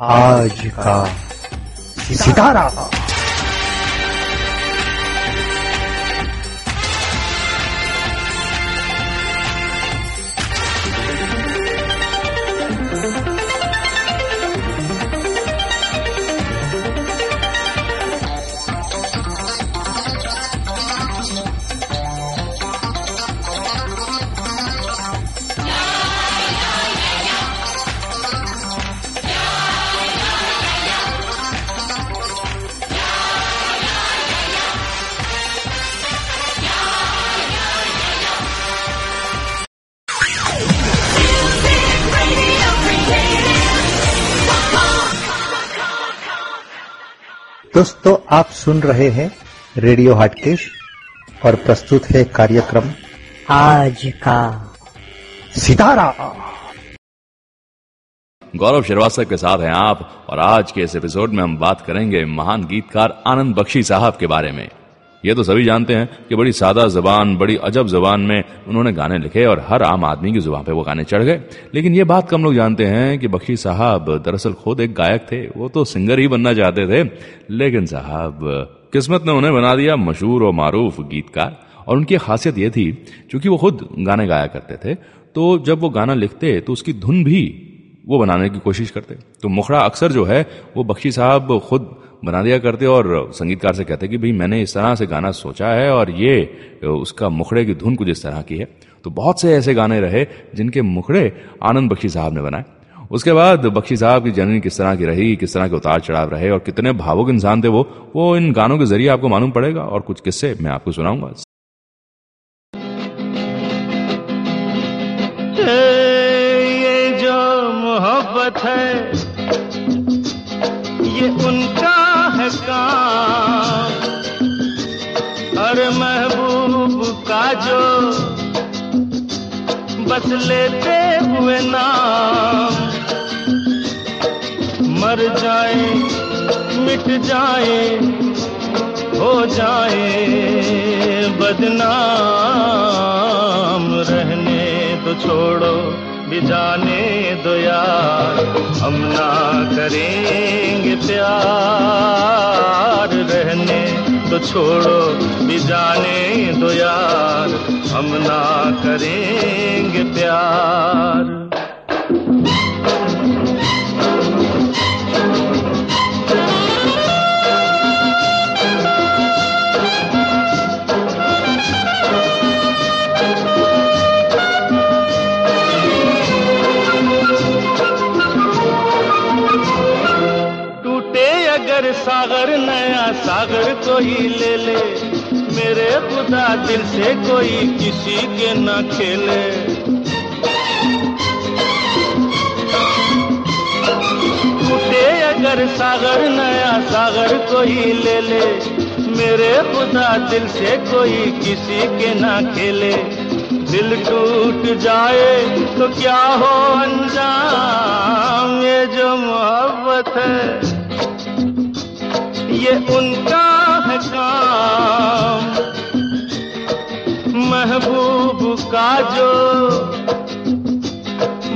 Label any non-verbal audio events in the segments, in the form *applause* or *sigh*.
आज का सितारा दोस्तों आप सुन रहे हैं रेडियो हाटकेश और प्रस्तुत है कार्यक्रम आज का सितारा। गौरव श्रीवास्तव के साथ हैं आप और आज के इस एपिसोड में हम बात करेंगे महान गीतकार आनंद बख्शी साहब के बारे में। ये तो सभी जानते हैं कि बड़ी सादा जबान, बड़ी अजब जबान में उन्होंने गाने लिखे और हर आम आदमी की ज़ुबान पे वो गाने चढ़ गए। लेकिन ये बात कम लोग जानते हैं कि बख्शी साहब दरअसल खुद एक गायक थे, वो तो सिंगर ही बनना चाहते थे। लेकिन साहब, किस्मत ने उन्हें बना दिया मशहूर और मारूफ गीतकार। और उनकी खासियत ये थी, चूँकि वो खुद गाने गाया करते थे तो जब वो गाना लिखते तो उसकी धुन भी वो बनाने की कोशिश करते। तो मुखड़ा अक्सर जो है, वो बख्शी साहब खुद बना दिया करते और संगीतकार से कहते कि भाई मैंने इस तरह से गाना सोचा है और ये उसका मुखड़े की धुन कुछ इस तरह की है। तो बहुत से ऐसे गाने रहे जिनके मुखड़े आनंद बख्शी साहब ने बनाए। उसके बाद बख्शी साहब की जर्नी किस तरह की रही, किस तरह के उतार चढ़ाव रहे और कितने भावुक इंसान थे वो वो इन गानों के ज़रिए आपको मालूम पड़ेगा और कुछ किस्से मैं आपको सुनाऊँगा। मोहब्बत है। ये उनका है काम। अरे महबूब का जो बस लेते हुए नाम। मर जाए, मिट जाए, हो जाए बदनाम। रहने तो छोड़ो। भी जाने दो यार। हम ना करेंगे प्यार। रहने तो छोड़ो, भी जाने दो यार। हम ना करेंगे प्यार। ले ले। मेरे खुदा दिल से कोई किसी के न खेले। टूटे अगर सागर, नया सागर कोई ले ले। मेरे खुदा दिल से कोई किसी के ना खेले। दिल टूट जाए तो क्या हो अंजाम? ये जो मोहब्बत है, ये उनका काम महबूब का जो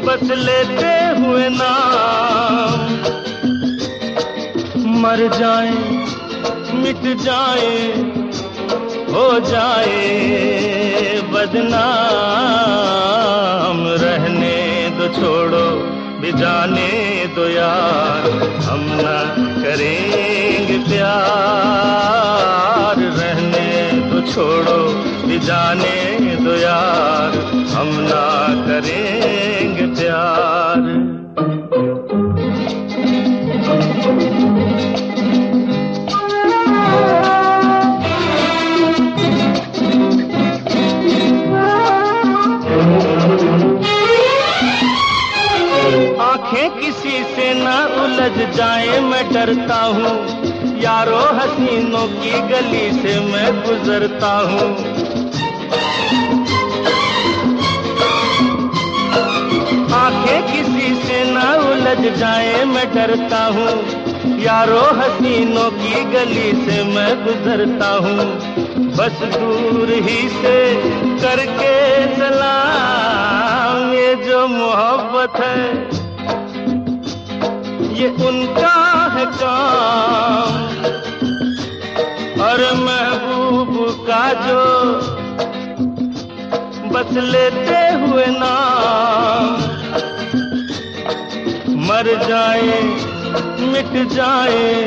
बस लेते हुए नाम। मर जाए, मिट जाए, हो जाए बदनाम। रहने दो छोड़ो, भी जाने दो यार। हम ना करेंगे प्यार? रहने तो छोड़ो भी जाने दो यार। हम ना करेंगे प्यार। उलझ जाए, मैं डरता हूँ। यारो हसीनों की गली से मैं गुजरता हूँ। आँखें किसी से ना उलझ जाए, मैं डरता हूँ। यारो हसीनों की गली से मैं गुजरता हूँ। बस दूर ही से करके सलाम ये जो मोहब्बत है। ये उनका है काम। और महबूब का जो बस लेते हुए नाम। मर जाए, मिट जाए,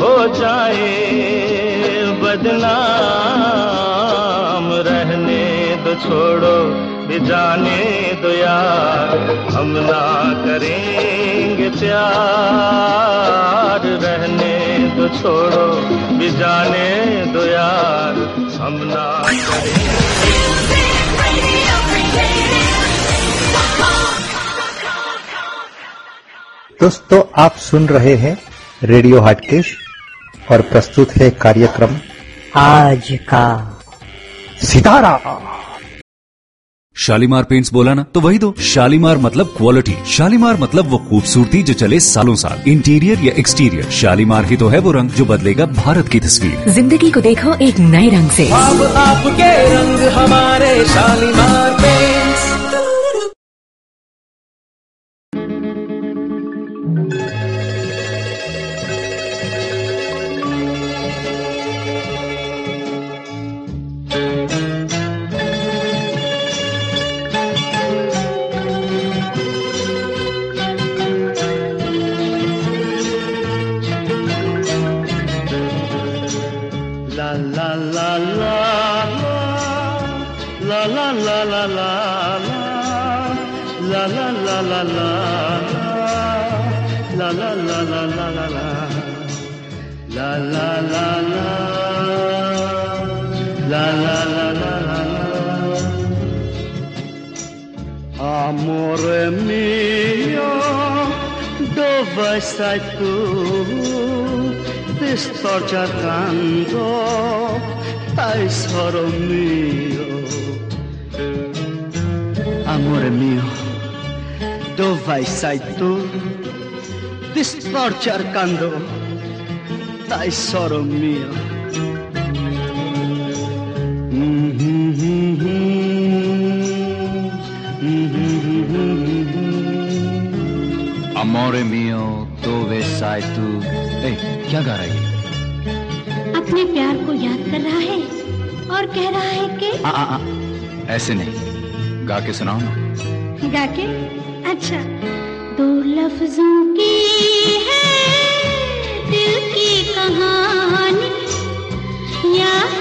हो जाए बदनाम। रहने दो, छोड़ो। जाने दो यार हम ना करेंगे प्यार। रहने दो छोड़ो भी जाने दो यार हम ना करेंगे। दोस्तों आप सुन रहे हैं रेडियो हाटकेश और प्रस्तुत है कार्यक्रम आज का सितारा। शालीमार पेंट्स बोला ना तो वही दो। शालीमार मतलब क्वालिटी शालीमार मतलब वो खूबसूरती जो चले सालों साल। इंटीरियर या एक्सटीरियर शालीमार ही तो है वो रंग जो बदलेगा भारत की तस्वीर। ज़िंदगी को देखो एक नए रंग से। अब आपके रंग हमारे Shalimar paints la la la la la la la Amore mio, dove stai tu? Ti sto cercando, tesoro mio. Amore mio, dove stai tu? Ti sto cercando. Tesoro mio. अमोरे मियो dove sai tu? ए, क्या गा रही है? अपने प्यार को याद कर रहा है और कह रहा है कि आ, आ, आ, ऐसे नहीं। गा के सुनाओ ना। गा के? अच्छा। दो लफ्जों की है दिल की कहानी। या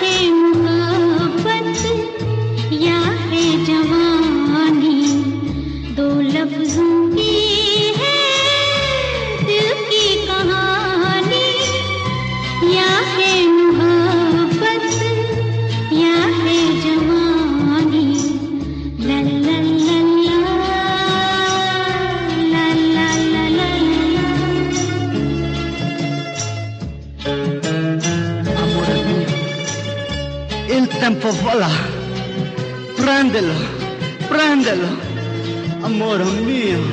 tempo vola. Prendelo, prendelo, amore mio.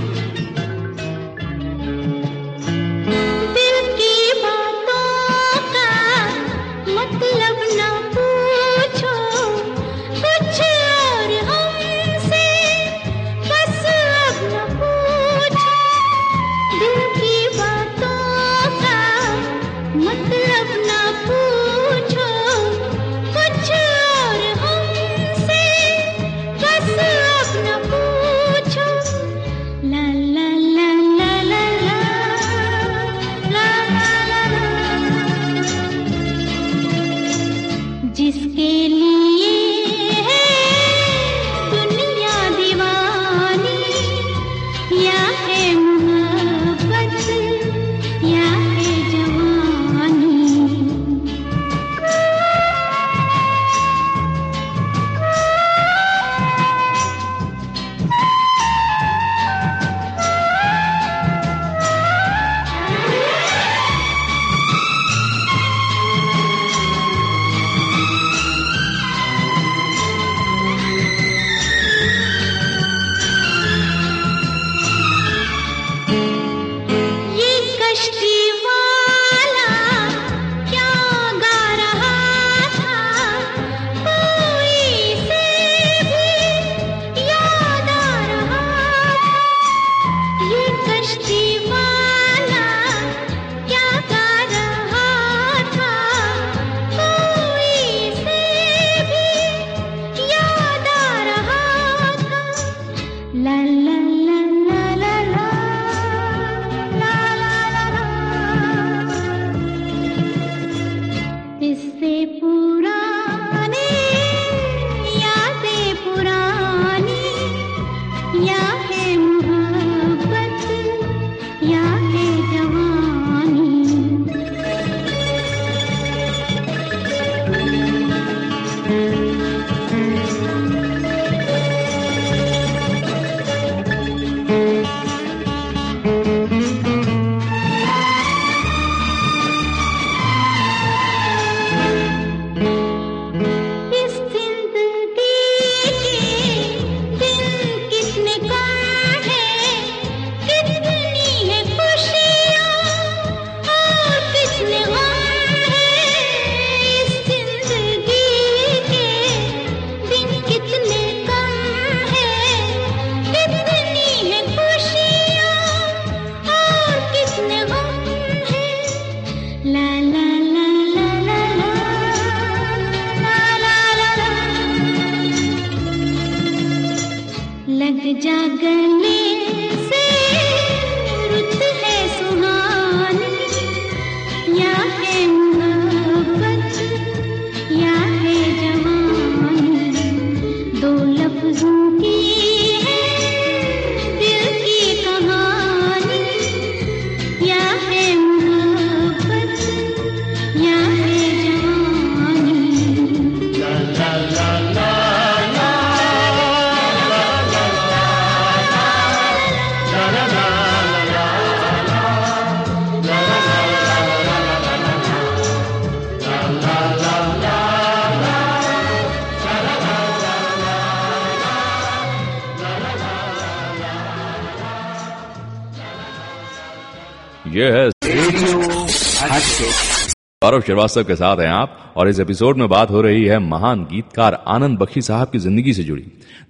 गौरव श्रीवास्तव के साथ हैं आप, और इस एपिसोड में बात हो रही है महान गीतकार आनंद बख्शी साहब की ज़िंदगी से जुड़ी।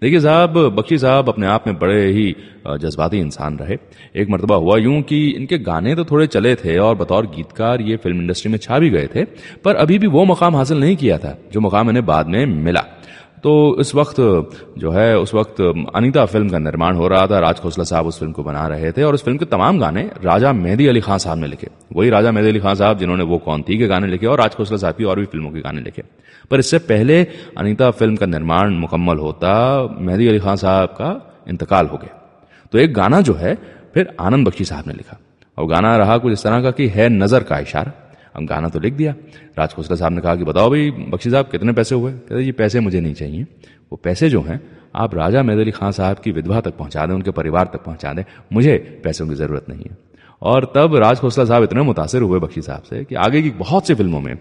देखिए साहब, बख्शी साहब अपने आप में बड़े ही जज्बाती इंसान रहे। एक मरतबा हुआ यूँ कि इनके गाने तो थोड़े चले थे और बतौर गीतकार ये फ़िल्म इंडस्ट्री में छा भी गए थे, पर अभी भी वो मकाम हासिल नहीं किया था, जो मकाम इन्हें बाद में मिला। तो इस वक्त जो है, उस वक्त अनीता फ़िल्म का निर्माण हो रहा था, राज खोसला साहब उस फ़िल्म को बना रहे थे और उस फ़िल्म के तमाम गाने राजा मेहदी अली खान साहब ने लिखे। वही राजा मेहदी अली खान साहब जिन्होंने वो कौन थी के गाने लिखे और राज खोसला साहब की और भी फ़िल्मों के गाने लिखे। पर इससे पहले अनिता फ़िल्म का निर्माण मुकम्मल होता, मेहदी अली खान साहब का इंतकाल हो गया। तो एक गाना जो है, फिर आनंद बख्शी साहब ने लिखा। और गाना रहा कुछ इस तरह का कि है नज़र का इशारा। हम गाना तो लिख दिया। राज खोसला साहब ने कहा कि बताओ भाई, बख्शी साहब, कितने पैसे हुए? कहते ये पैसे मुझे नहीं चाहिए। वो पैसे जो हैं, आप राजा मेद अली खान साहब की विधवा तक पहुँचा दें, उनके परिवार तक पहुँचा दें। मुझे पैसों की ज़रूरत नहीं है। और तब राज खोसला साहब इतने मुतासर हुए बख्शी साहब से कि आगे की बहुत सी फ़िल्मों में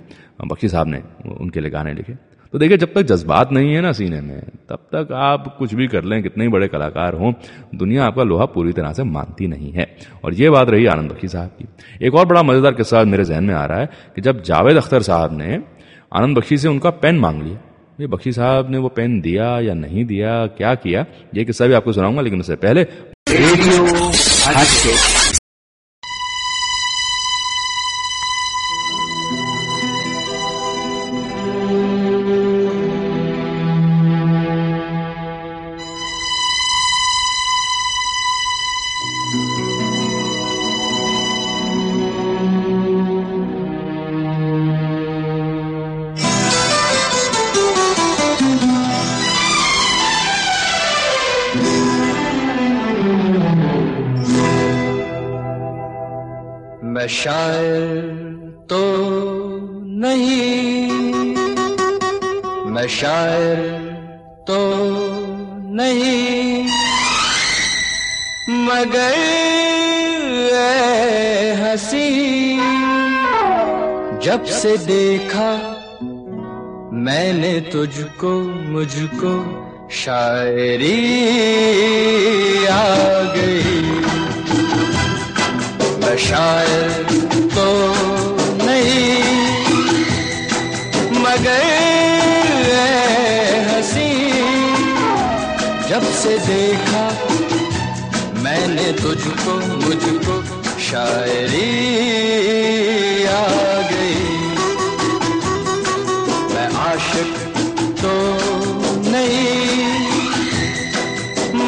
बख्शी साहब ने उनके लिए गाने लिखे। तो देखिए, जब तक जज्बात नहीं है ना सीने में, तब तक आप कुछ भी कर लें, कितने बड़े कलाकार हों, दुनिया आपका लोहा पूरी तरह से मानती नहीं है। और ये बात रही आनंद बख्शी साहब की। एक और बड़ा मज़ेदार किस्सा मेरे जहन में आ रहा है कि जब जावेद अख्तर साहब ने आनंद बख्शी से उनका पेन मांग लिया, ये बख्शी साहब ने वो पेन दिया या नहीं दिया, क्या किया, ये किस्सा भी आपको सुनाऊँगा, लेकिन उससे पहले मैं मैंने तुझको, मुझको शायरी आ गई। मैं शायर तो नहीं, मगर हसी। जब से देखा मैंने तुझको, मुझको शायरी आ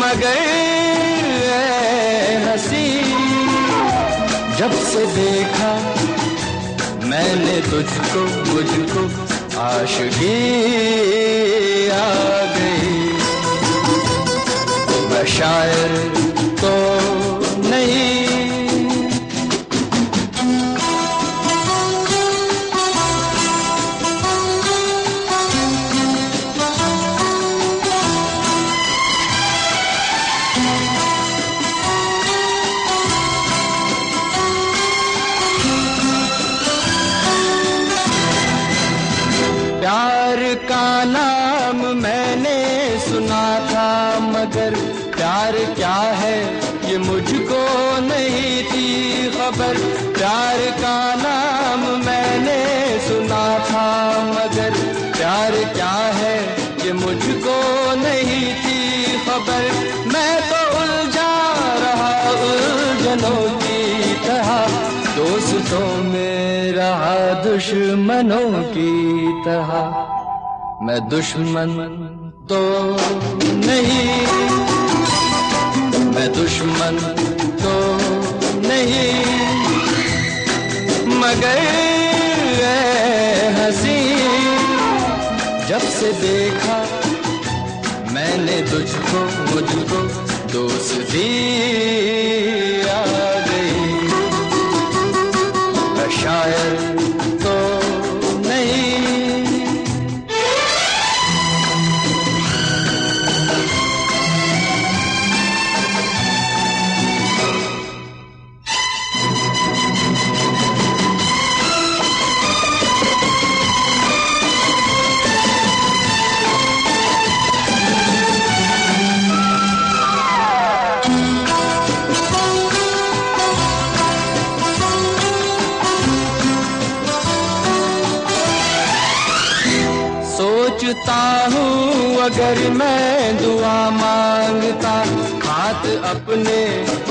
मगर हसी। जब से देखा मैंने तुझको मुझको आशगी आ गई। मैं शायर मैं दुश्मन तो नहीं। मैं दुश्मन तो नहीं। मगर हँसी। जब से देखा मैंने तुझको, मुझको दोस्ती अगर मैं दुआ माँगता, हाथ अपने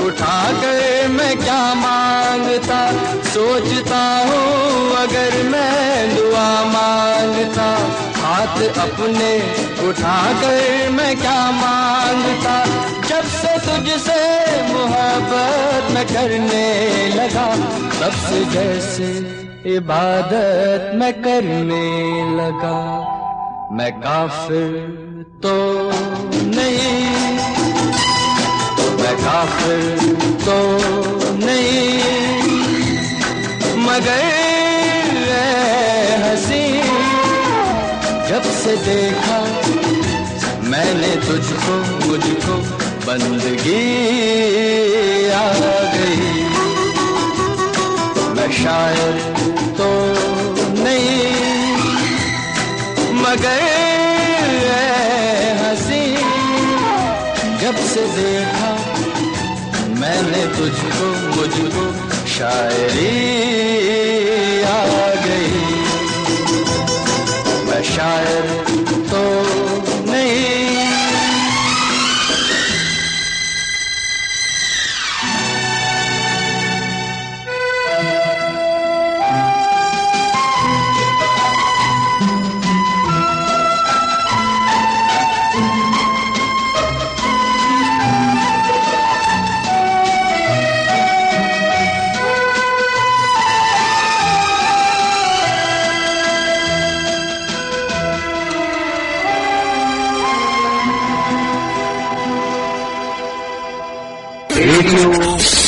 उठा कर मैं क्या माँगता? सोचता हूँ अगर मैं दुआ माँगता, हाथ अपने उठा कर मैं क्या माँगता? जब से तुझसे मोहब्बत मैं करने लगा, तब से जैसे इबादत मैं करने लगा, मैं काफिर तो नहीं। मैं काफिर तो नहीं। मगर हँसी। जब से देखा मैंने तुझको, मुझको बंदगी आ गई। मैं शायर तो नहीं। मगर से देखा मैंने तुझको मुझको शायरी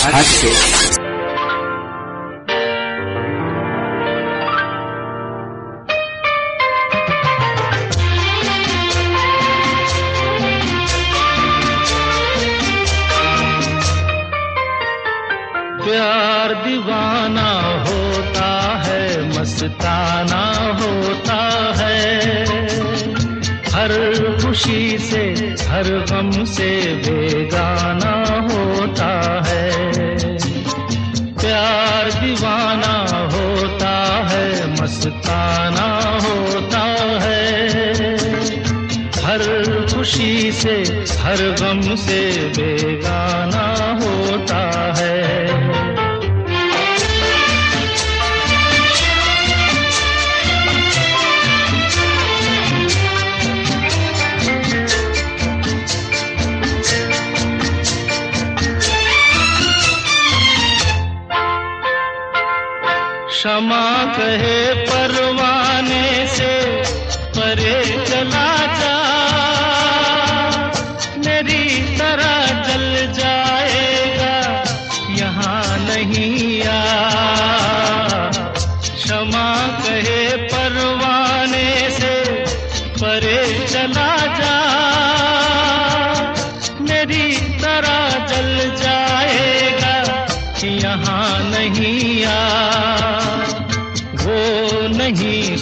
हटके प्यार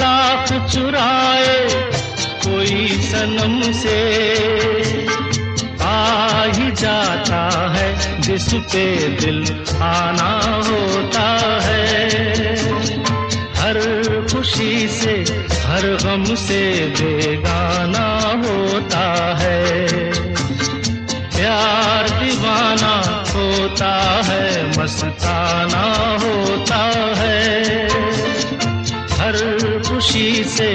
लाख चुराए कोई सनम से। आ ही जाता है, जिस पे दिल आना होता है। हर खुशी से, हर गम से बेगाना होता है। प्यार दीवाना होता है, मस्ताना होता है। हर खुशी से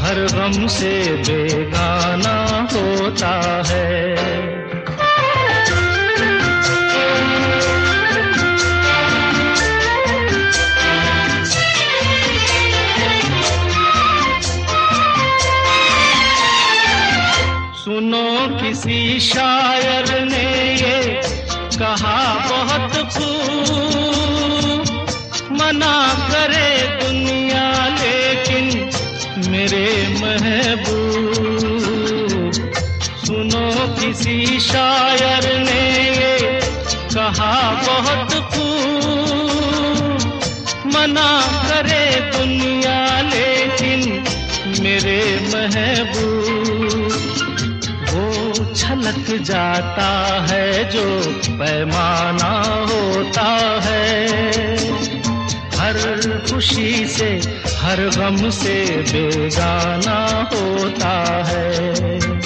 हर गम से बेगाना होता है। सुनो किसी शायर किसी शायर ने ये कहा, बहुत खूब मना करे दुनिया, लेकिन मेरे महबूब वो छलक जाता है जो पैमाना होता है। हर खुशी से, हर गम से बेगाना होता है।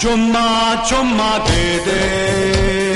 Cuma, cuma dede.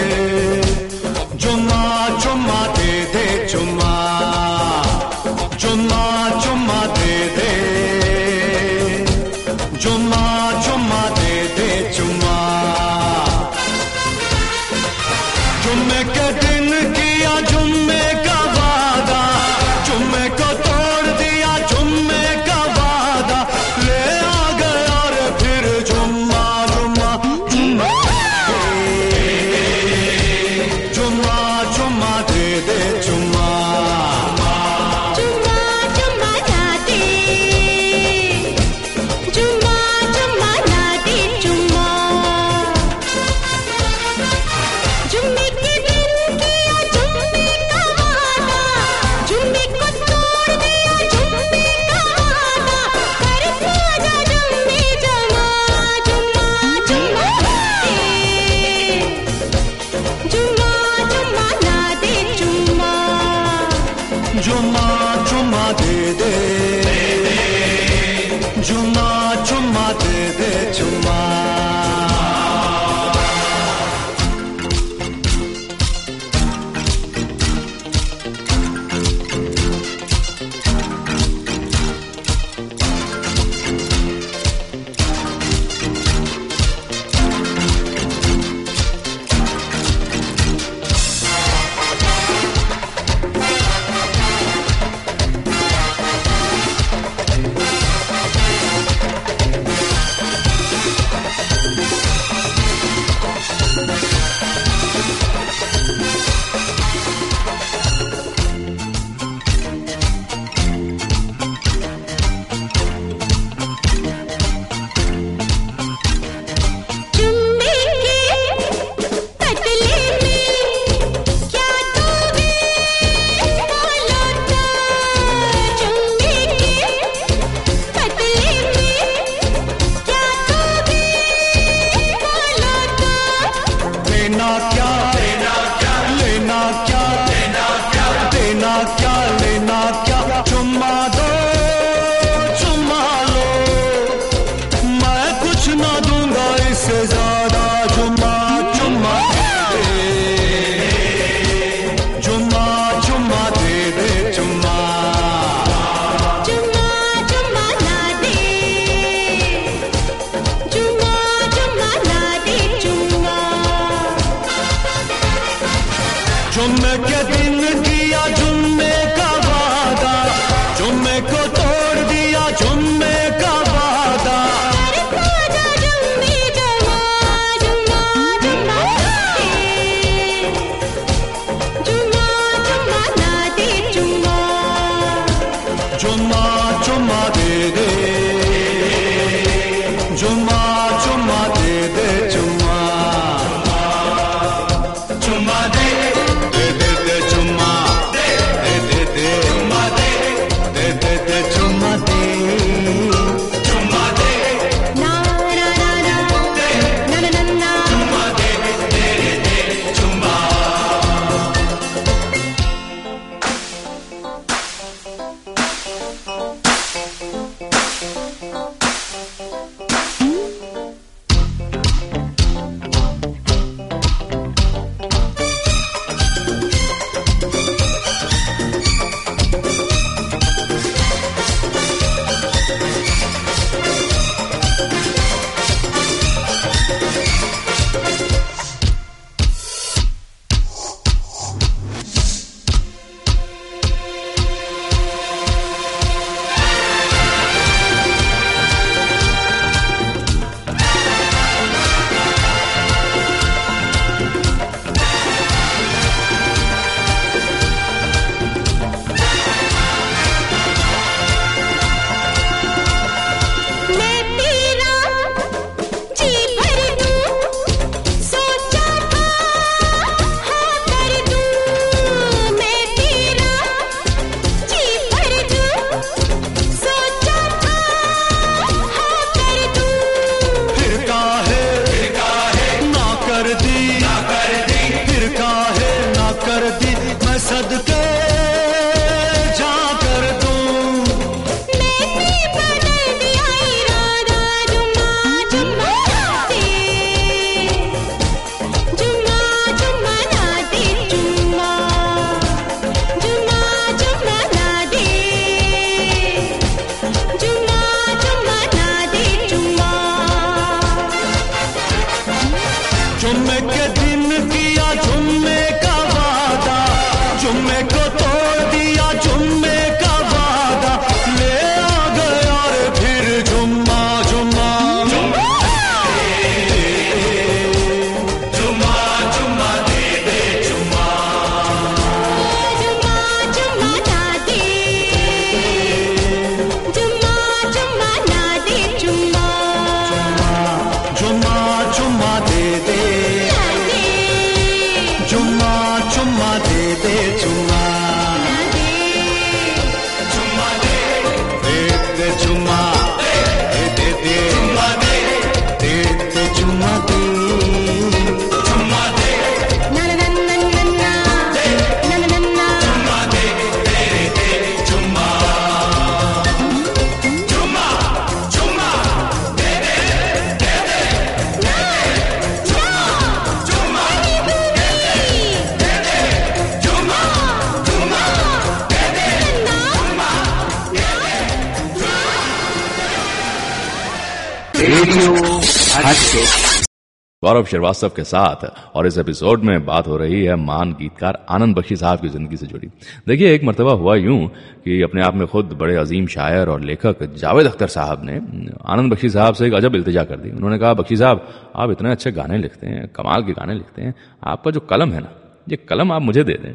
Gaurav Srivastava के साथ और इस एपिसोड में बात हो रही है मान गीतकार आनंद बख्शी साहब की ज़िंदगी से जुड़ी। देखिए, एक मरतबा हुआ यूँ कि अपने आप में खुद बड़े अजीम शायर और लेखक जावेद अख्तर साहब ने आनंद बख्शी साहब से एक अजब इल्तजा कर दी। उन्होंने कहा, बख्शी साहब, आप इतने अच्छे गाने लिखते हैं, कमाल के गाने लिखते हैं, आपका जो कलम है ना, ये कलम आप मुझे दे दें,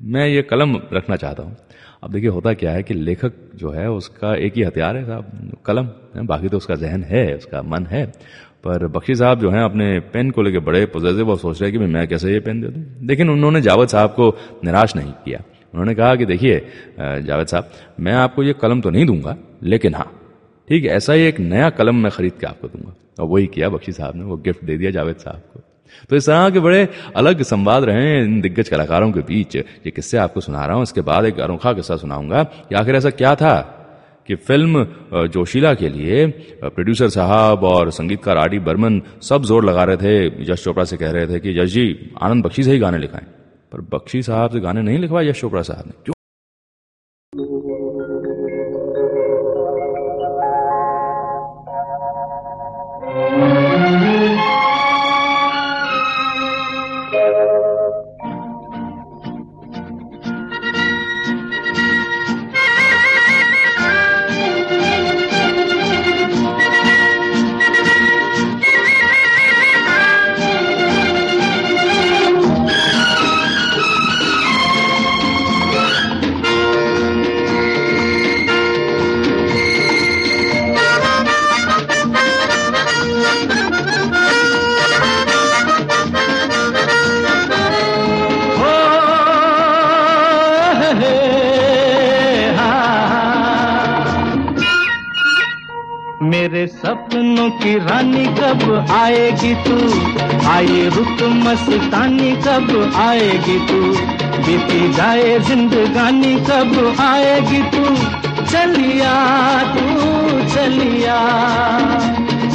मैं ये कलम रखना चाहता हूँ। अब देखिए, होता क्या है कि लेखक जो है, उसका एक ही हथियार है साहब, कलम बाकी तो उसका जहन है, उसका मन है। पर बख्शी साहब जो हैं अपने पेन को लेकर बड़े पॉजिटिव और सोच रहे हैं कि मैं कैसे ये पेन दे दूँ। लेकिन उन्होंने जावेद साहब को निराश नहीं किया। उन्होंने कहा कि देखिए जावेद साहब, मैं आपको ये कलम तो नहीं दूँगा, लेकिन हाँ ठीक है, ऐसा ही एक नया कलम मैं खरीद के आपको दूँगा। और वही किया बख्शी साहब ने, वो गिफ्ट दे दिया जावेद साहब को। तो इस तरह के बड़े अलग संवाद रहे हैं इन दिग्गज कलाकारों के बीच ये किस्से आपको सुना रहा हूँ, इसके बाद एक अनोखा किस्सा सुनाऊँगा कि आखिर ऐसा क्या था? कि फ़िल्म जोशीला के लिए प्रोड्यूसर साहब और संगीतकार आर डी बर्मन सब ज़ोर लगा रहे थे। यश चोपड़ा से कह रहे थे कि, यश जी, आनंद बख्शी से ही गाने लिखाएँ। पर बख्शी साहब से गाने नहीं लिखवाए यश चोपड़ा साहब ने। क्यों? मस्तानी कब आएगी तू? बीती जाए जिंदगानी कब आएगी तू? चलिया तू, चलिया।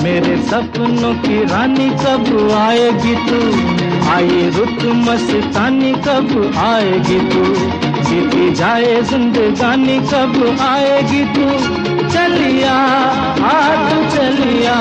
मेरे सपनों की रानी कब आएगी तू? आए रुक मस्तानी कब आएगी तू? बीती जाए जिंदगानी कब आएगी तू? चलिया, आ तू चलिया।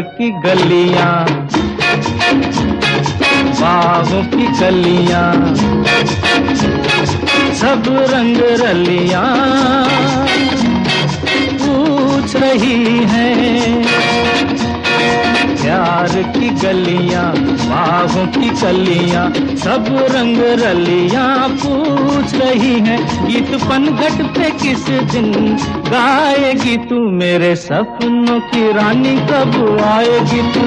की गलियाँ बागों की गलियाँ, सब रंग रलियाँ पूछ रही है। प्यार की गलियाँ बागों की कलियाँ सब रंग रलिया पूछ रही हैं। गीत पनघट पे किस दिन गाएगी तू? मेरे सपनों की रानी कब आएगी तू?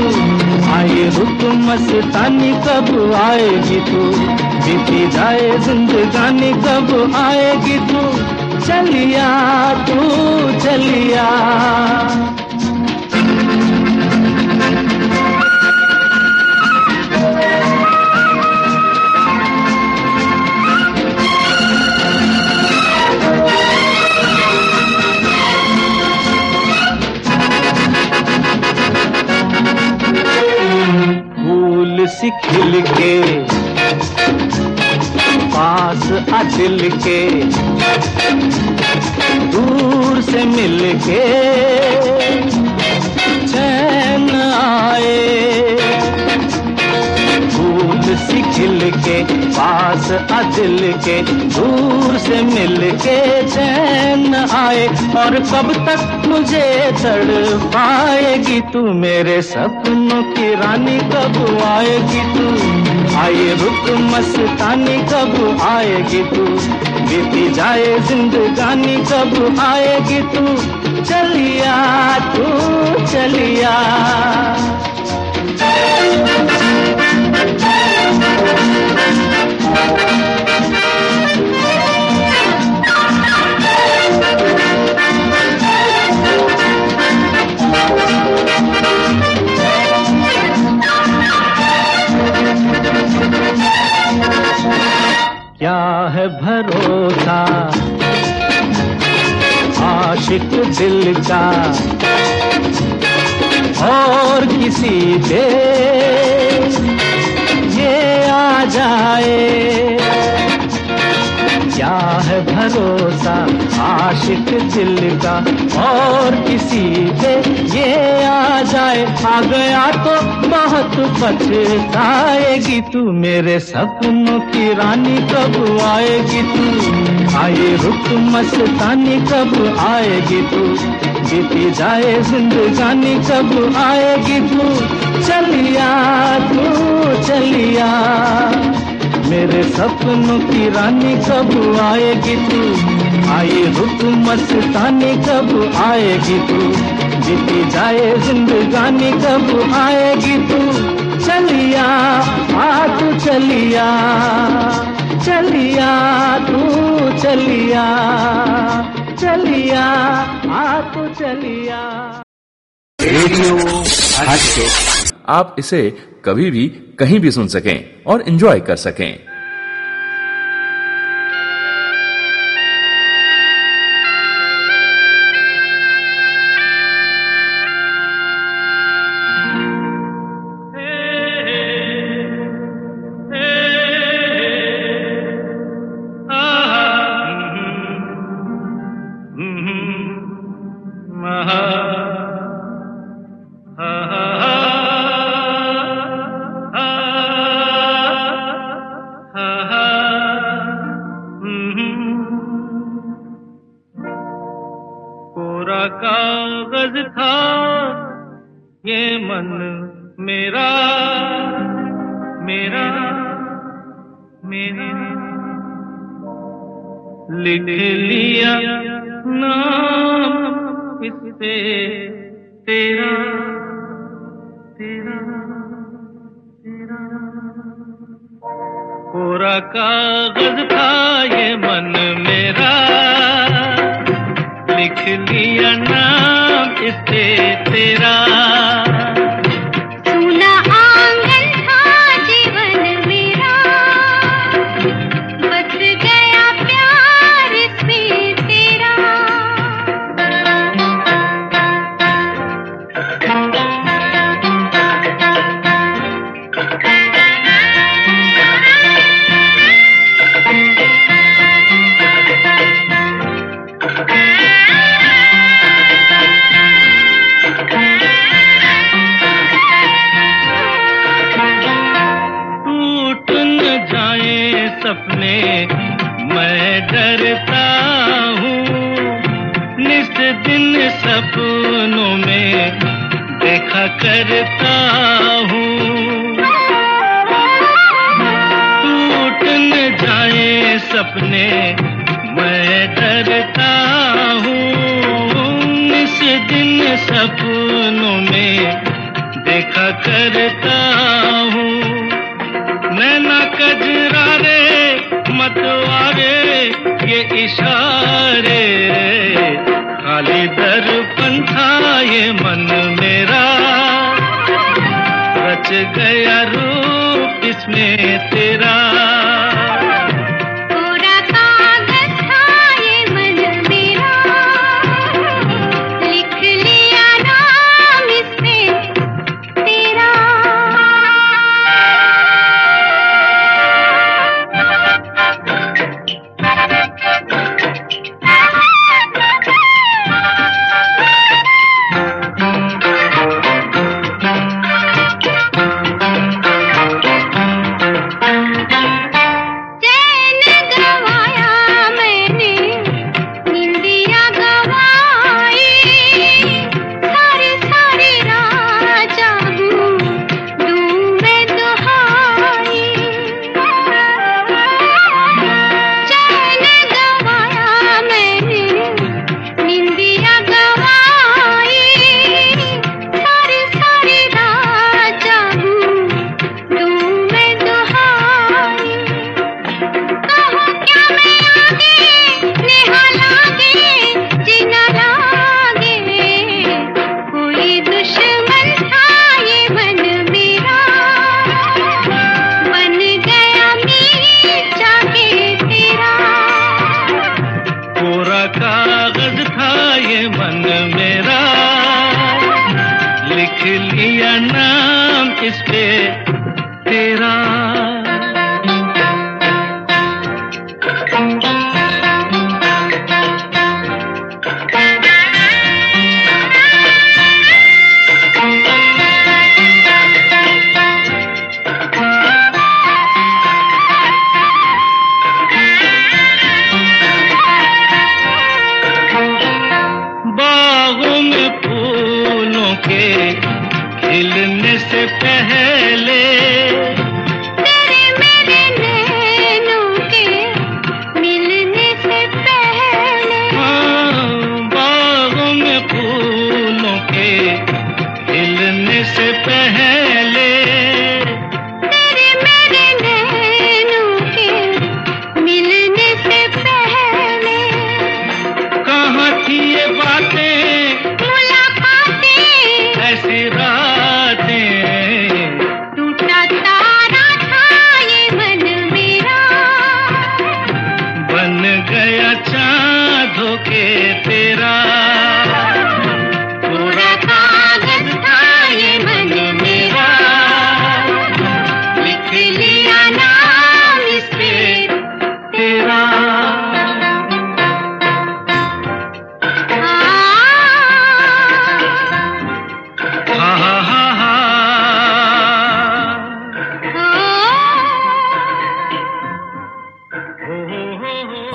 आए रुक मस्तानी, कब आएगी तू? बीती जाए जिंदगानी, कब आएगी तू? चलिया तू, चलिया। दिल के दूर से मिल के के पास आ के दूर से मिल के चैन आए। और कब तक मुझे चढ़ पाएगी तू मेरे सपनों की रानी, कब आएगी तू? आए रुक मस्तानी, कब आएगी तू? बीती जाए जिंदगानी, कब आएगी तू? चलिया तू, चलिया। है भरोसा। आशिक दिल का और किसी पे ये आ जाए। क्या है भरोसा? आशिक दिल का और किसी पे ये आ जाए। आ गया तो बहुत पछताएगी तू मेरे सपनों की रानी। कब आएगी तू? आए रुक मस्तानी, कब आएगी तू? बीती जाए जिंदगानी, कब आएगी तू? चलिया तू, चलिया। मेरे सपनों की रानी कब आएगी तू? आए रुक मस्तानी कब आएगी तू? बीती जाए जिंदगानी कब आएगी तू? चलिया, आ तू चलिया चलिया तू चलिया चलिया, आ तू चलिया। रेडियो आप इसे कभी भी कहीं भी सुन सकें और एंजॉय कर सकें।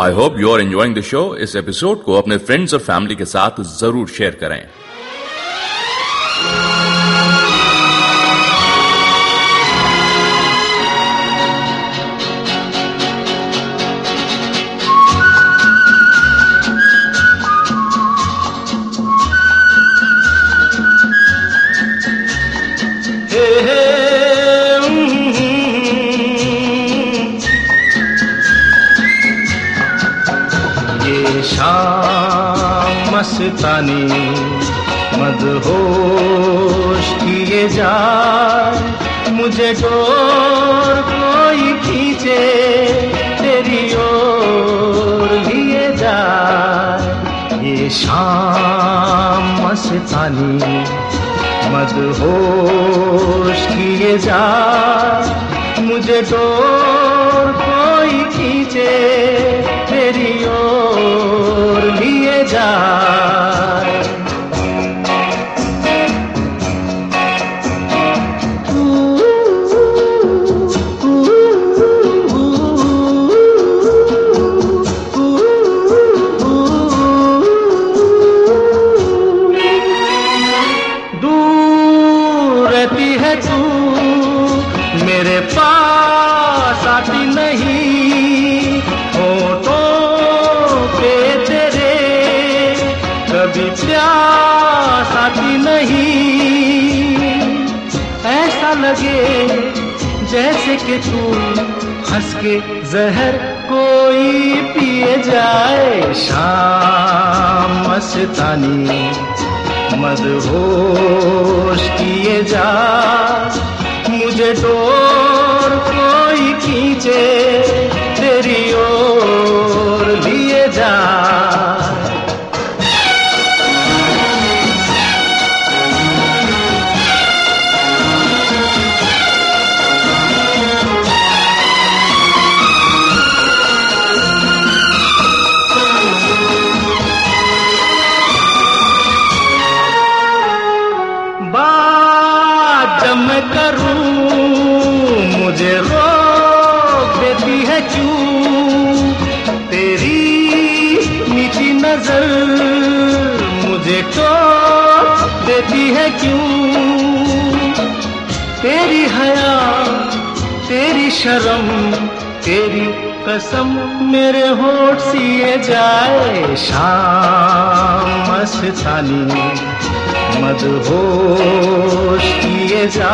I hope you are enjoying the show इस एपिसोड को अपने फ्रेंड्स और फैमिली के साथ ज़रूर शेयर करें। मस्तानी मदहोश किए जा। मुझे डोर कोई खींचे तेरी ओर लिए जाए जहर कोई पिए जाए, शाम मस्तानी। मदहोश किए जा, मुझे डोर कोई खींचे, तेरी ओर लिए जा। कसम मेरे होठ सिए जाए, शाम मस्तानी मदहोश किए जा।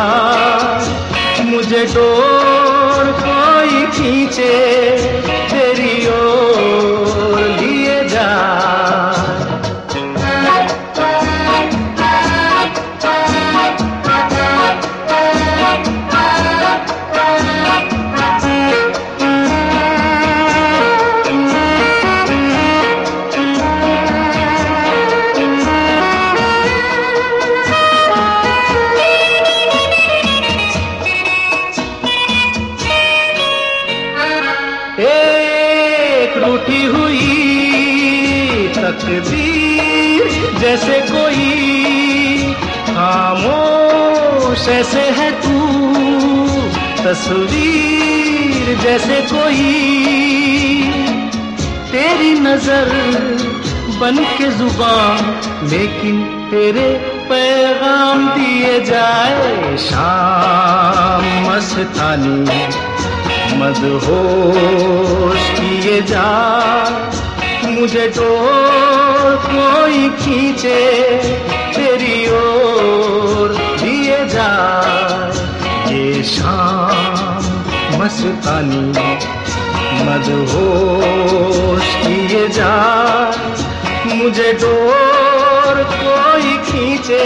मुझे डोर कोई खींचे, तेरी ओर लिए जा। जैसे कोई तेरी नज़र बन के ज़ुबान, लेकिन तेरे पैगाम दिए जाए शाम मस्तानी। मदहोश किए जा, मुझे तो कोई खींचे, तेरी ओर दिए जा। ये शाम मस्तानी मदहोश किए जा। मुझे डोर कोई खींचे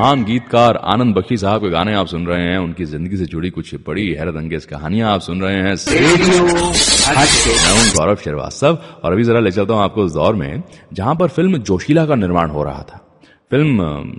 महान गीतकार आनंद बख्शी साहब के गाने आप सुन रहे हैं। उनकी ज़िंदगी से जुड़ी कुछ बड़ी हैरत अंगेज कहानियाँ आप सुन रहे हैं। मैं गौरव श्रीवास्तव और अभी जरा ले चलता हूँ आपको उस दौर में जहाँ पर फ़िल्म जोशीला का निर्माण हो रहा था। फ़िल्म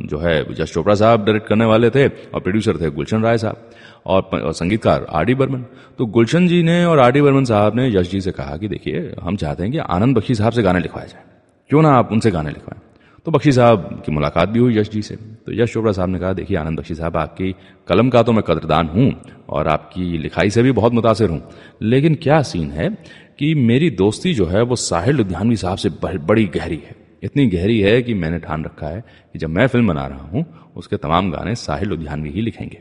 जो है यश चोपड़ा साहब डायरेक्ट करने वाले थे और प्रोड्यूसर थे गुलशन राय साहब और, और संगीतकार आर डी बर्मन। तो गुलशन जी ने और आर डी बर्मन साहब ने यश जी से कहा कि देखिए हम चाहते हैं कि आनंद बख्शी साहब से गाने लिखवाए जाए। क्यों ना आप उनसे गाने लिखवाएँ? तो बख्शी साहब की मुलाकात भी हुई यश जी से। तो यश चोपड़ा साहब ने कहा, देखिए आनंद, बख्शी साहब, आपकी कलम का तो मैं कदरदान हूँ और आपकी लिखाई से भी बहुत मुतासर हूँ। लेकिन क्या सीन है कि मेरी दोस्ती जो है, वो साहिल लुधियानवी साहब से बड़ी गहरी है। इतनी गहरी है कि मैंने ठान रखा है कि जब मैं फ़िल्म बना रहा हूँ, उसके तमाम गाने साहिल लुधियानवी ही लिखेंगे।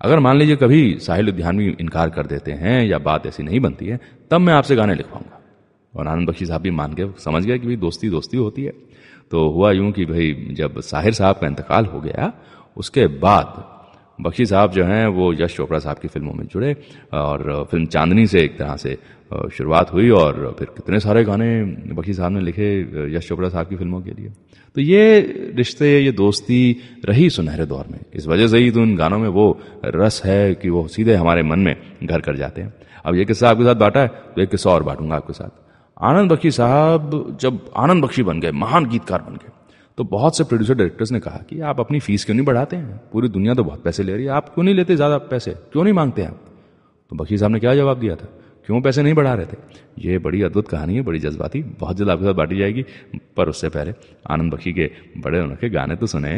अगर मान लीजिए कभी साहिल उद्यानवी इनकार कर देते हैं या बात ऐसी नहीं बनती है, तब मैं आपसे गाने लिखवाऊँगा। और आनंद बख्शी साहब भी मान के समझ गया कि भाई दोस्ती दोस्ती होती है। तो हुआ यूँ कि भाई, जब साहिर साहब का इंतकाल हो गया, उसके बाद बख्शी साहब जो हैं, वो यश चोपड़ा साहब की फ़िल्मों में जुड़े और फ़िल्म चांदनी से एक तरह से शुरुआत हुई और फिर कितने सारे गाने बख्शी साहब ने लिखे यश चोपड़ा साहब की फ़िल्मों के लिए। तो ये रिश्ते, ये दोस्ती रही सुनहरे दौर में। इस वजह से ही तो उन गानों में वो रस है कि वो सीधे हमारे मन में घर कर जाते हैं। अब ये किस्सा आपके साथ बांटा है तो एक किस्सा और बांटूँगा आपके साथ। आनंद बख्शी साहब जब आनंद बख्शी बन गए, महान गीतकार बन गए तो बहुत से प्रोड्यूसर डायरेक्टर्स ने कहा कि आप अपनी फ़ीस क्यों नहीं बढ़ाते हैं? पूरी दुनिया तो बहुत पैसे ले रही है, आप क्यों नहीं लेते ज़्यादा पैसे? क्यों नहीं मांगते आप? तो बखी साहब ने क्या जवाब दिया था? क्यों पैसे नहीं बढ़ा रहे थे? ये बड़ी अद्भुत कहानी है, बड़ी जज्बाती, बहुत जल्द आपके साथ बांटी जाएगी, पर उससे पहले आनंद बख्शी के बड़े उनके गाने तो सुने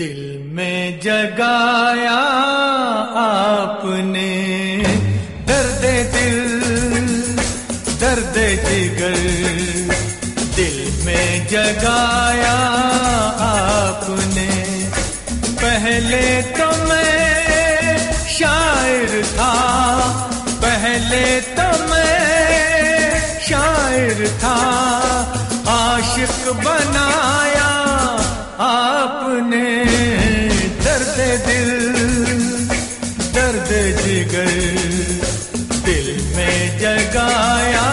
दिल में जगाया आपने। दर्द दिल, दर्द जिगर। दिल में जगाया आपने। पहले तो मैं शायर था। पहले तो मैं शायर था। आशिक बनाया में जगाया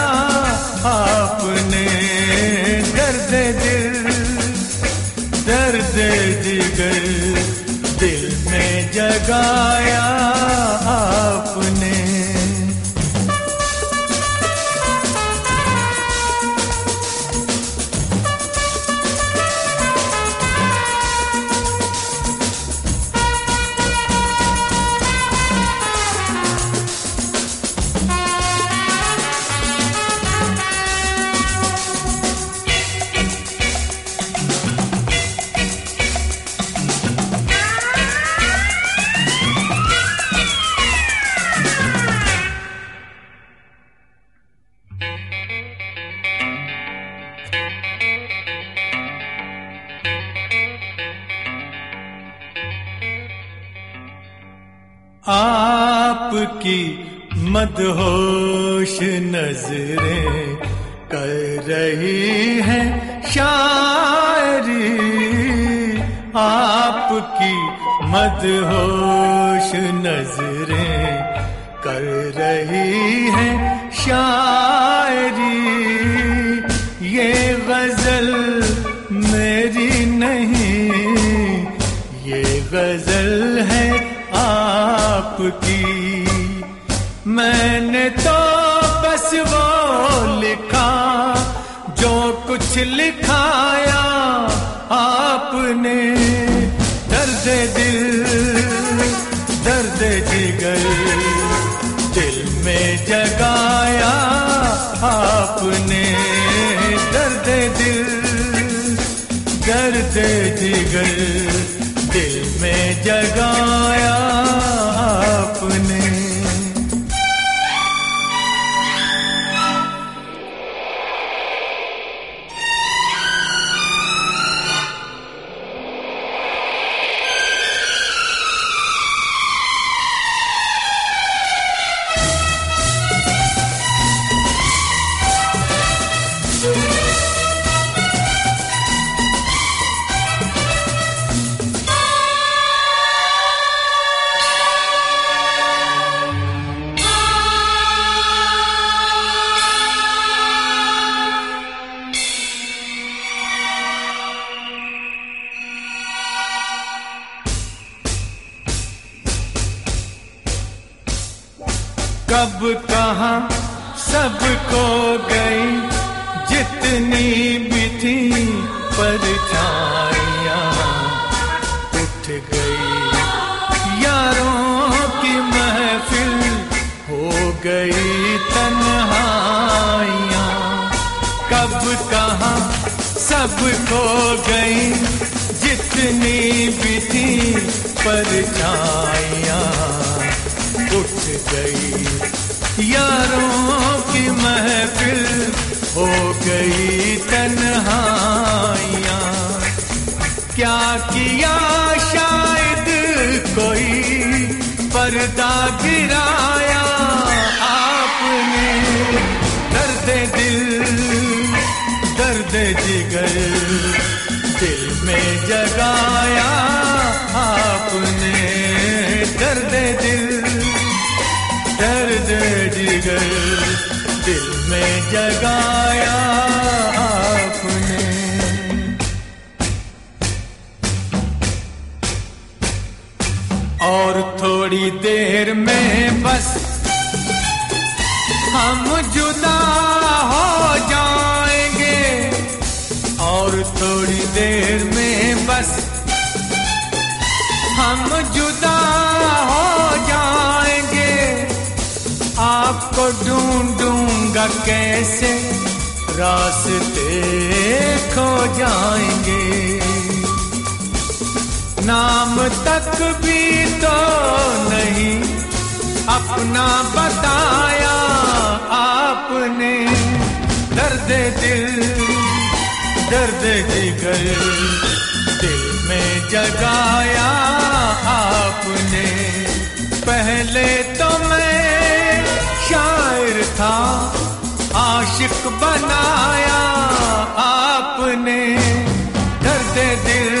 आपने दर्द दिल दर्द जिगर दिल में जगाया। जगाया। बताया आपने दर्द दिल, दर्द जिगर दिल में जगाया आपने। पहले तो मैं शायर था, आशिक बनाया आपने। दर्द दिल,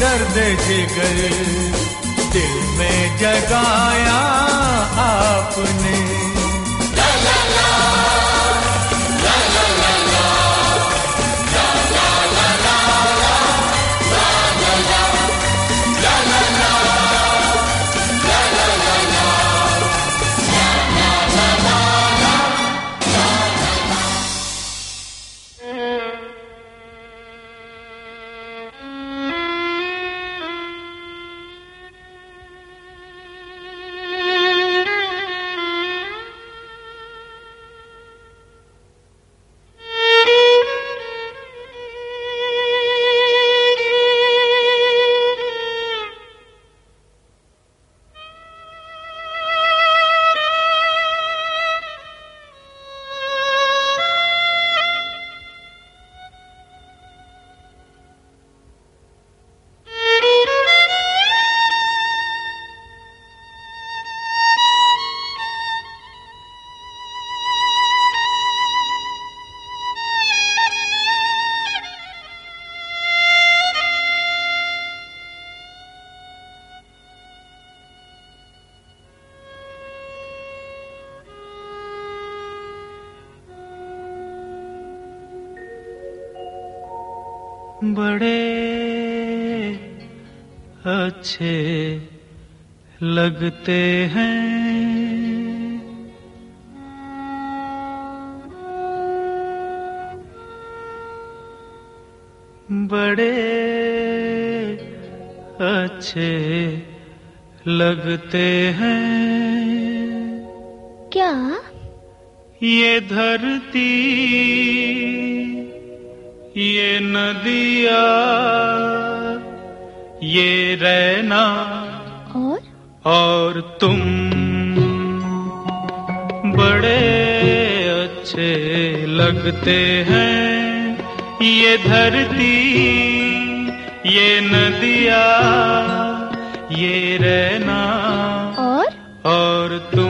दर्द जिगर में जगाया आपने। लगते हैं। बड़े अच्छे लगते हैं। लगते हैं ये धरती ये नदिया ये रहना और? और तुम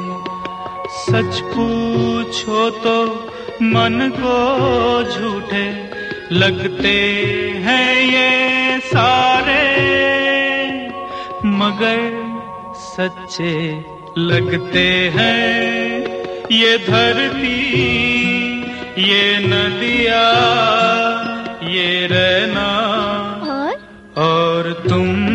सच पूछो तो मन को झूठे लगते हैं ये सारे मगर सच्चे लगते हैं। ये धरती ये नदिया ये रहना और? और तुम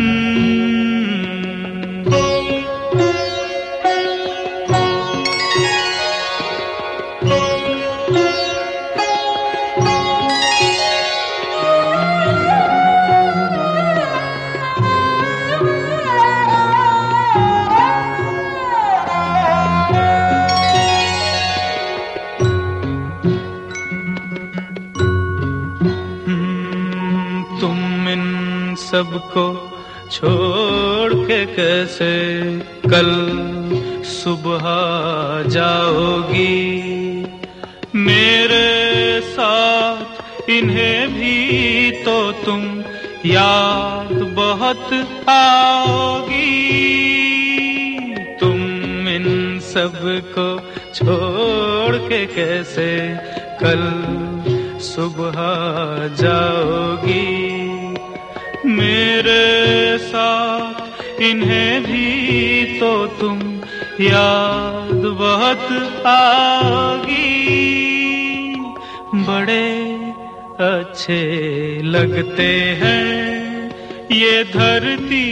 सबको छोड़ के कैसे कल सुबह जाओगी? मेरे साथ इन्हें भी तो तुम याद बहुत आओगी। तुम इन सबको छोड़ के कैसे कल सुबह जाओगी? मेरे साथ, इन्हें भी तो तुम याद बहुत आगी। बड़े अच्छे लगते हैं ये धरती,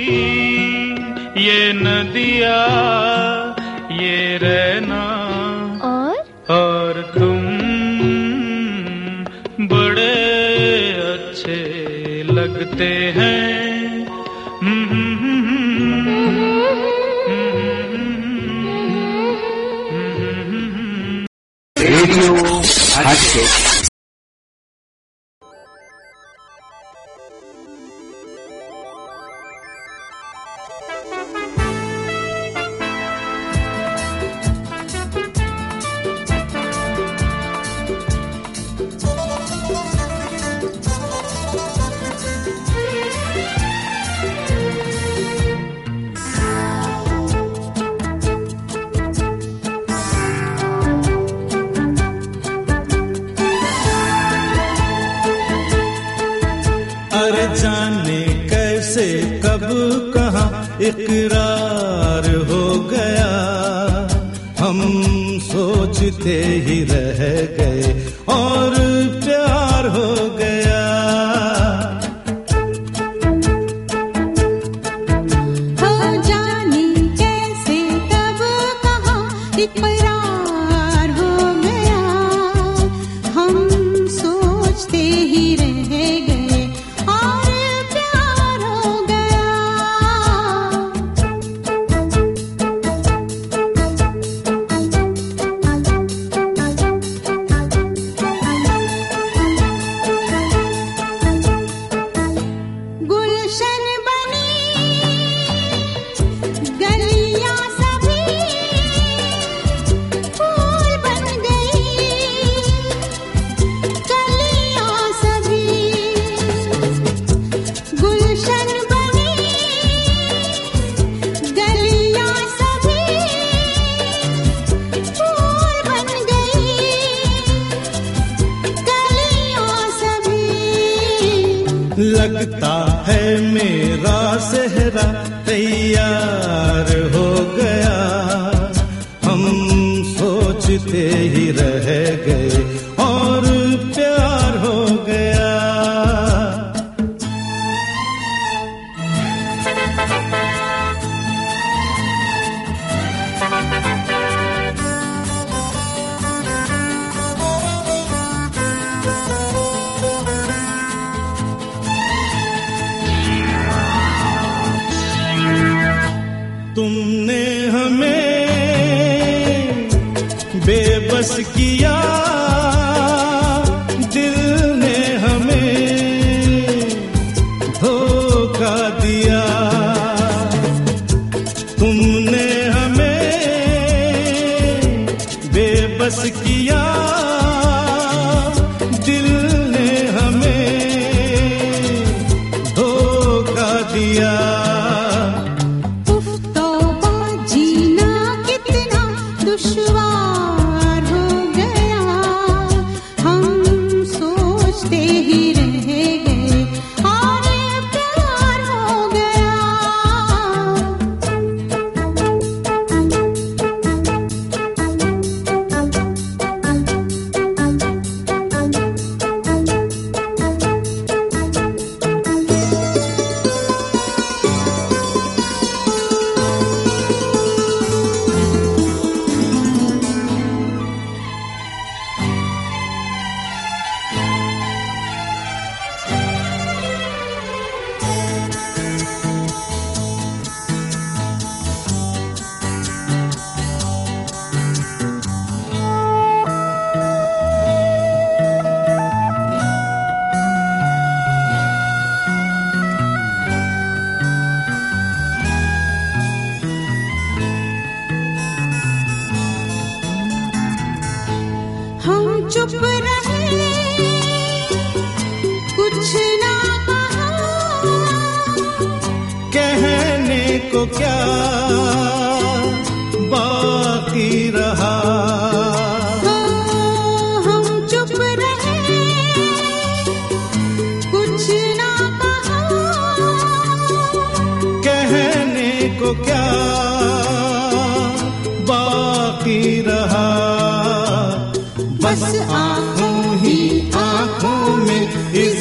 ये नदिया, ये रहना लगते हैं। रेडियो सोचते ही रह गए।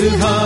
是他。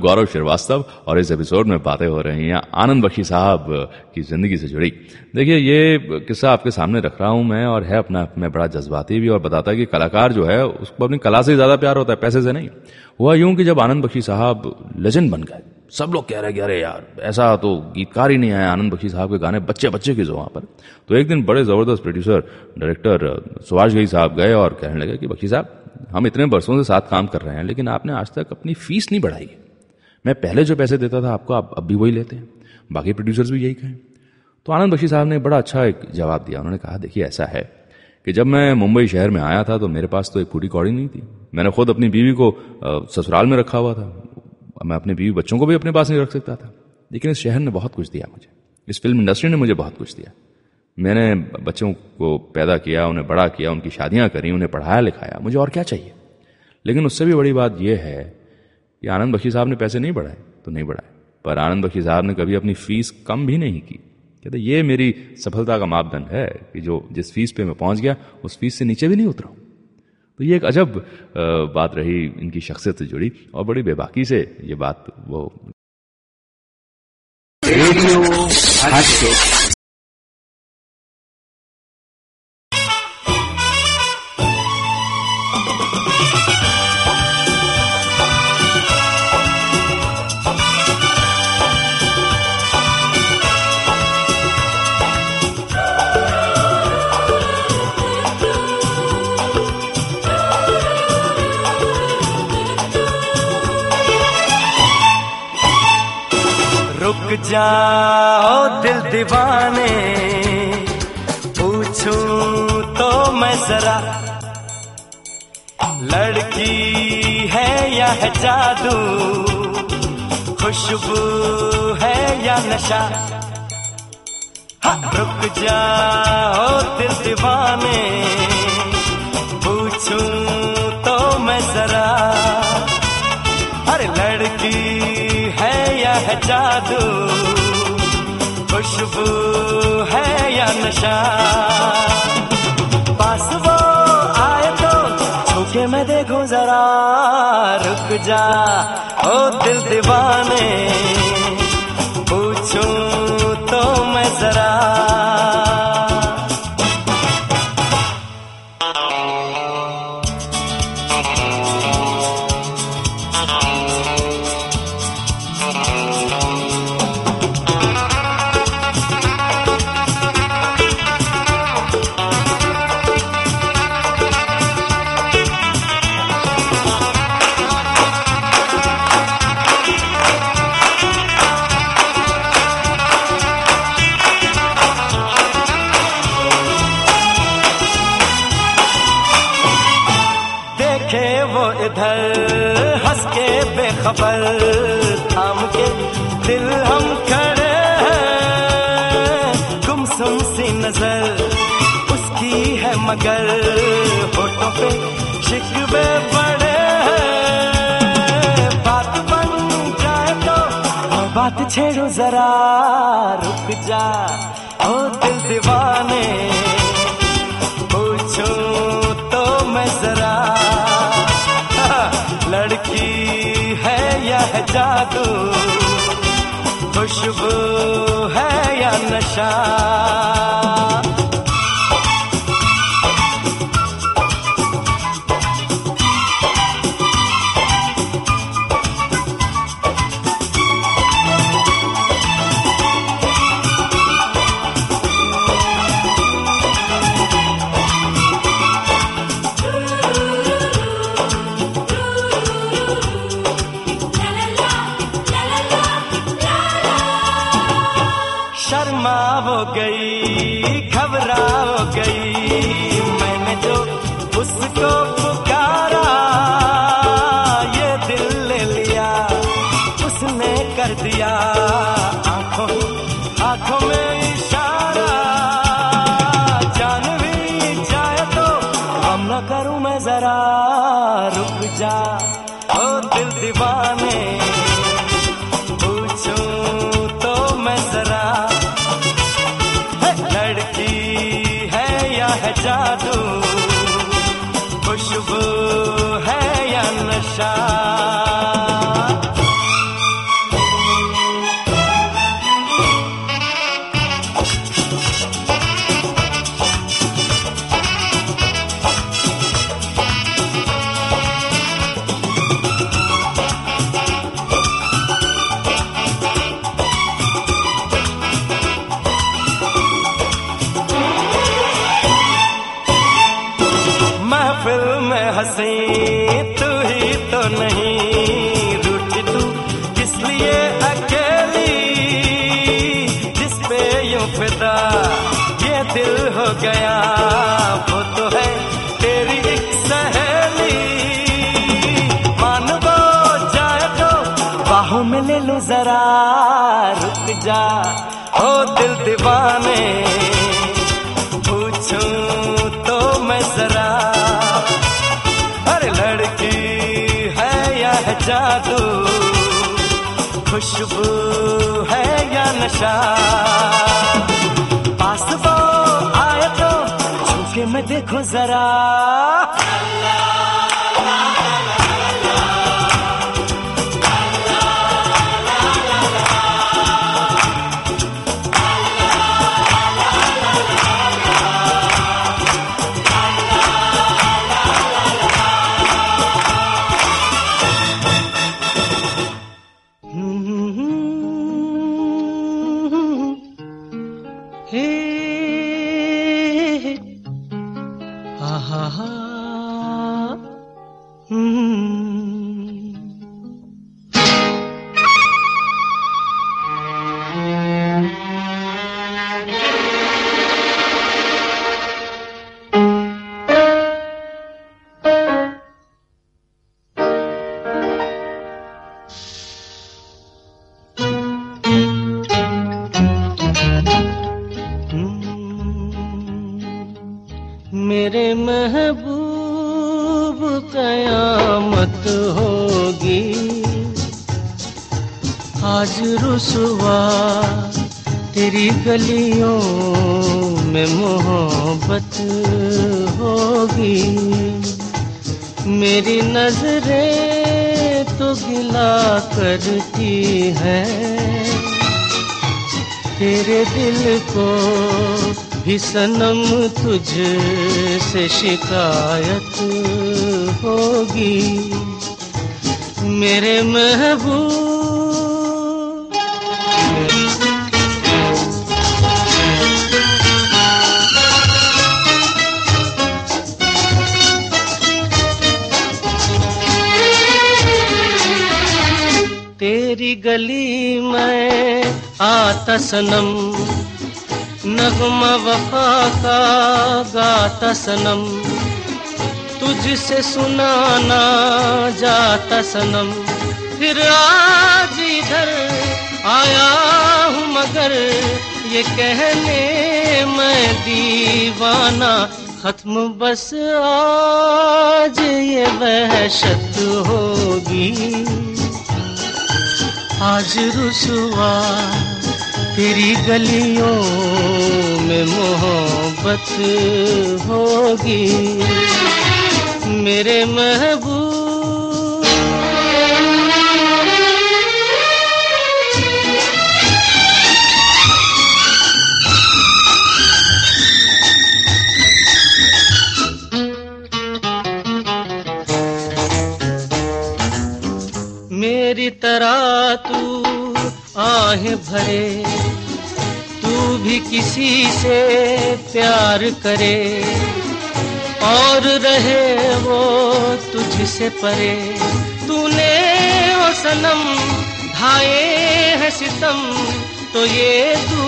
हूँ गौरव श्रीवास्तव और इस एपिसोड में बातें हो रही हैं आनंद बख्शी साहब की ज़िंदगी से जुड़ी। देखिए, ये किस्सा आपके सामने रख रहा हूँ मैं और है अपना, में बड़ा जज्बाती भी और बताता है कि कलाकार जो है, उसको अपनी कला से ज़्यादा प्यार होता है, पैसे से नहीं। हुआ यूँ कि जब आनंद बख्शी साहब लेजेंड बन गए, सब लोग कह रहे कि अरे यार, ऐसा तो गीतकार ही नहीं आया आनंद बख्शी साहब के गाने बच्चे बच्चे के जो वहाँ पर। तो एक दिन बड़े ज़बरदस्त प्रोड्यूसर डायरेक्टर सुभाष घई साहब गए और कहने लगे कि बख्शी साहब, हम इतने बरसों से साथ काम कर रहे हैं, लेकिन आपने आज तक अपनी फ़ीस नहीं बढ़ाई है। मैं पहले जो पैसे देता था आपको, आप अब भी वही लेते हैं। बाकी प्रोड्यूसर्स भी यही कहें। तो आनंद बख्शी साहब ने बड़ा अच्छा एक जवाब दिया। उन्होंने कहा, देखिए, ऐसा है कि जब मैं मुंबई शहर में आया था तो मेरे पास तो एक पूरी कौड़ी नहीं थी। मैंने खुद अपनी बीवी को ससुराल में रखा हुआ था। मैं अपने बीवी बच्चों को भी अपने पास नहीं रख सकता था। लेकिन इस शहर ने बहुत कुछ दिया मुझे। इस फ़िल्म इंडस्ट्री ने मुझे बहुत कुछ दिया। मैंने बच्चों को पैदा किया, उन्हें बड़ा किया, उनकी शादियाँ करी, उन्हें पढ़ाया लिखाया। मुझे और क्या चाहिए? लेकिन उससे भी बड़ी बात यह है कि आनंद बख्शी साहब ने पैसे नहीं बढ़ाए तो नहीं बढ़ाए। पर आनंद बख्शी साहब ने कभी अपनी फ़ीस कम भी नहीं की। कहते, ये मेरी सफलता का मापदंड है कि जो जिस फ़ीस पे मैं पहुँच गया, उस फ़ीस से नीचे भी नहीं उतरा तो ये एक अजब बात रही इनकी शख्सियत से जुड़ी और बड़ी बेबाकी से ये बात वो रुक जाओ दिल दीवाने। पूछूँ तो मैं जरा लड़की है या है जादू? खुशबू है या नशा? हाँ, रुक जाओ दिल दीवाने। पूछूँ तो मैं जरा अरे लड़की है यह जादू? खुशबू है या नशा? पास वो आए तो छूके मैं देखूँ जरा, रुक जा, ओ दिल दीवाने। पूछूँ तो मैं जरा। छेड़ो जरा, रुक जा, हो दिल दीवाने। पूछो तो मैं जरा, *laughs* लड़की है या है जादू? खुशबू है या नशा? गई। खुशबू है या नशा? पास वो आए तो झुके में देखो जरा। गलियों में मोहब्बत होगी। मेरी नज़रें तो गिला करती हैं। तेरे दिल को भी सनम तुझ से शिकायत होगी। मेरे महबूब आता सनम नगमा वफा का गाता सनम तुझसे सुनाना जाता सनम फिर आज इधर आया हूँ मगर ये कहने मैं दीवाना। खत्म बस आज ये वहशत होगी। आज रुसवा तेरी गलियों में मोहब्बत होगी। मेरे महबूब आहें भरे, तू भी किसी से प्यार करे, और रहे वो तुझसे परे। तूने ओ सनम ढाए है सितम तो ये तू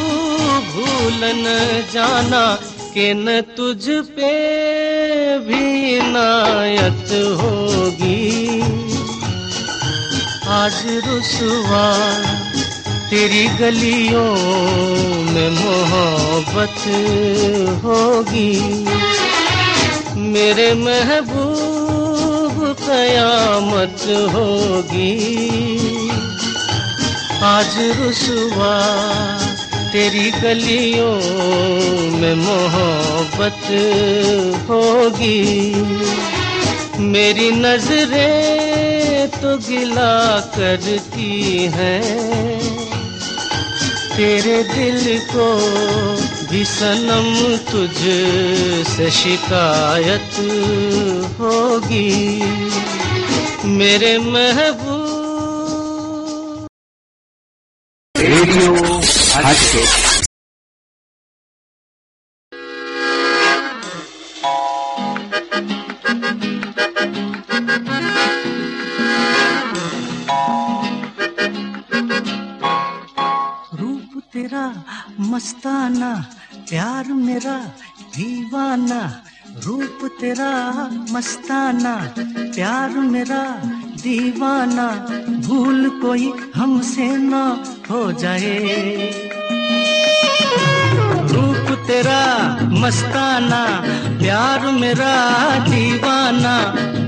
भूल न जाना कि न तुझ पे भी नायत होगी। आज रुसवा तेरी गलियों में मोहब्बत होगी। मेरे महबूब कयामत होगी। आज रुसवा तेरी गलियों में मोहब्बत होगी। मेरी नज़रें तो गिला करती हैं। तेरे दिल को भी सनम तुझ से शिकायत होगी। मेरे महबूब। रेडियो मस्ताना, प्यार मेरा दीवाना, रूप तेरा मस्ताना, प्यार मेरा दीवाना, भूल कोई हमसे ना हो जाए। रूप तेरा मस्ताना, प्यार मेरा दीवाना,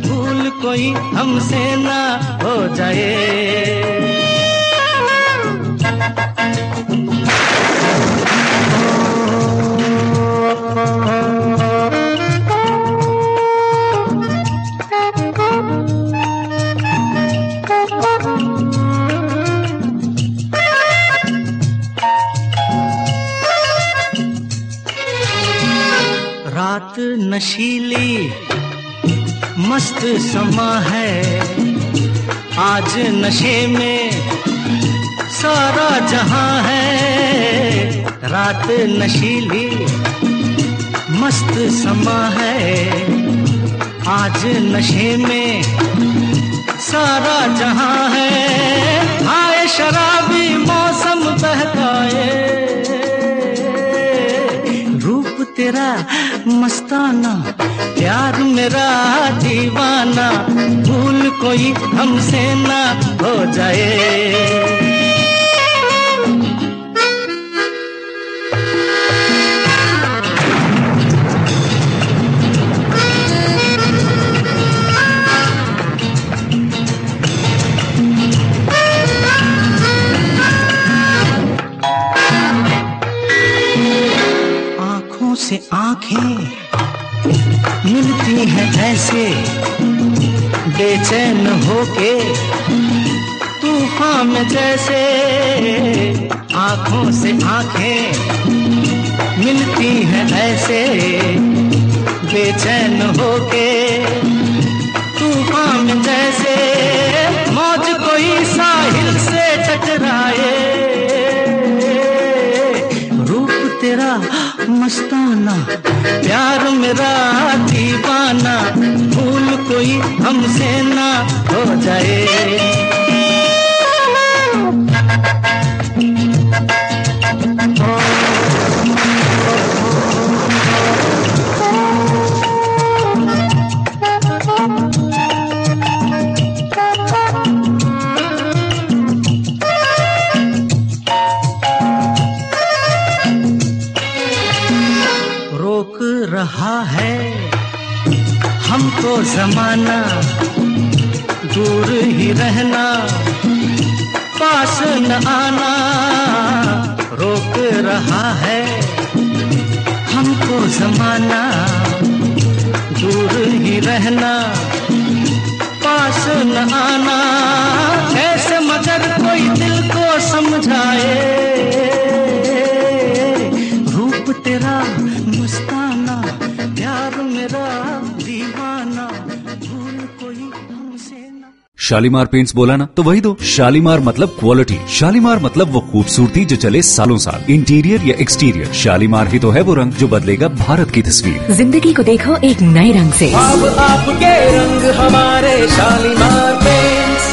भूल कोई हमसे ना हो जाए। रात नशीली मस्त समा है। आज नशे में सारा जहाँ है। रात नशीली, मस्त समा है। आज नशे में सारा जहाँ है। हाय शराबी मौसम बहकाए। रूप तेरा मस्ताना, प्यार मेरा दीवाना। भूल कोई हमसे ना हो जाए। बेचैन होके तूफ़ान में जैसे आँखों से आँखें मिलती हैं ऐसे। बेचैन होके तूफ़ान में जैसे मौज कोई साहिल से टकराए। रूप तेरा मस्ताना प्यार मेरा दीवाना भूल कोई हमसे ना हो जाए। हमको जमाना दूर ही रहना, पास न आना, रोक रहा है हमको जमाना दूर ही रहना, पास न आना। ऐसे मगर कोई दिल को समझाए। शालीमार पेंट्स बोला ना तो वही दो। शालीमार मतलब क्वालिटी शालीमार मतलब वो खूबसूरती जो चले सालों साल। इंटीरियर या एक्सटीरियर शालीमार ही तो है वो रंग जो बदलेगा भारत की तस्वीर। ज़िंदगी को देखो एक नए रंग से। अब आपके रंग हमारे Shalimar paints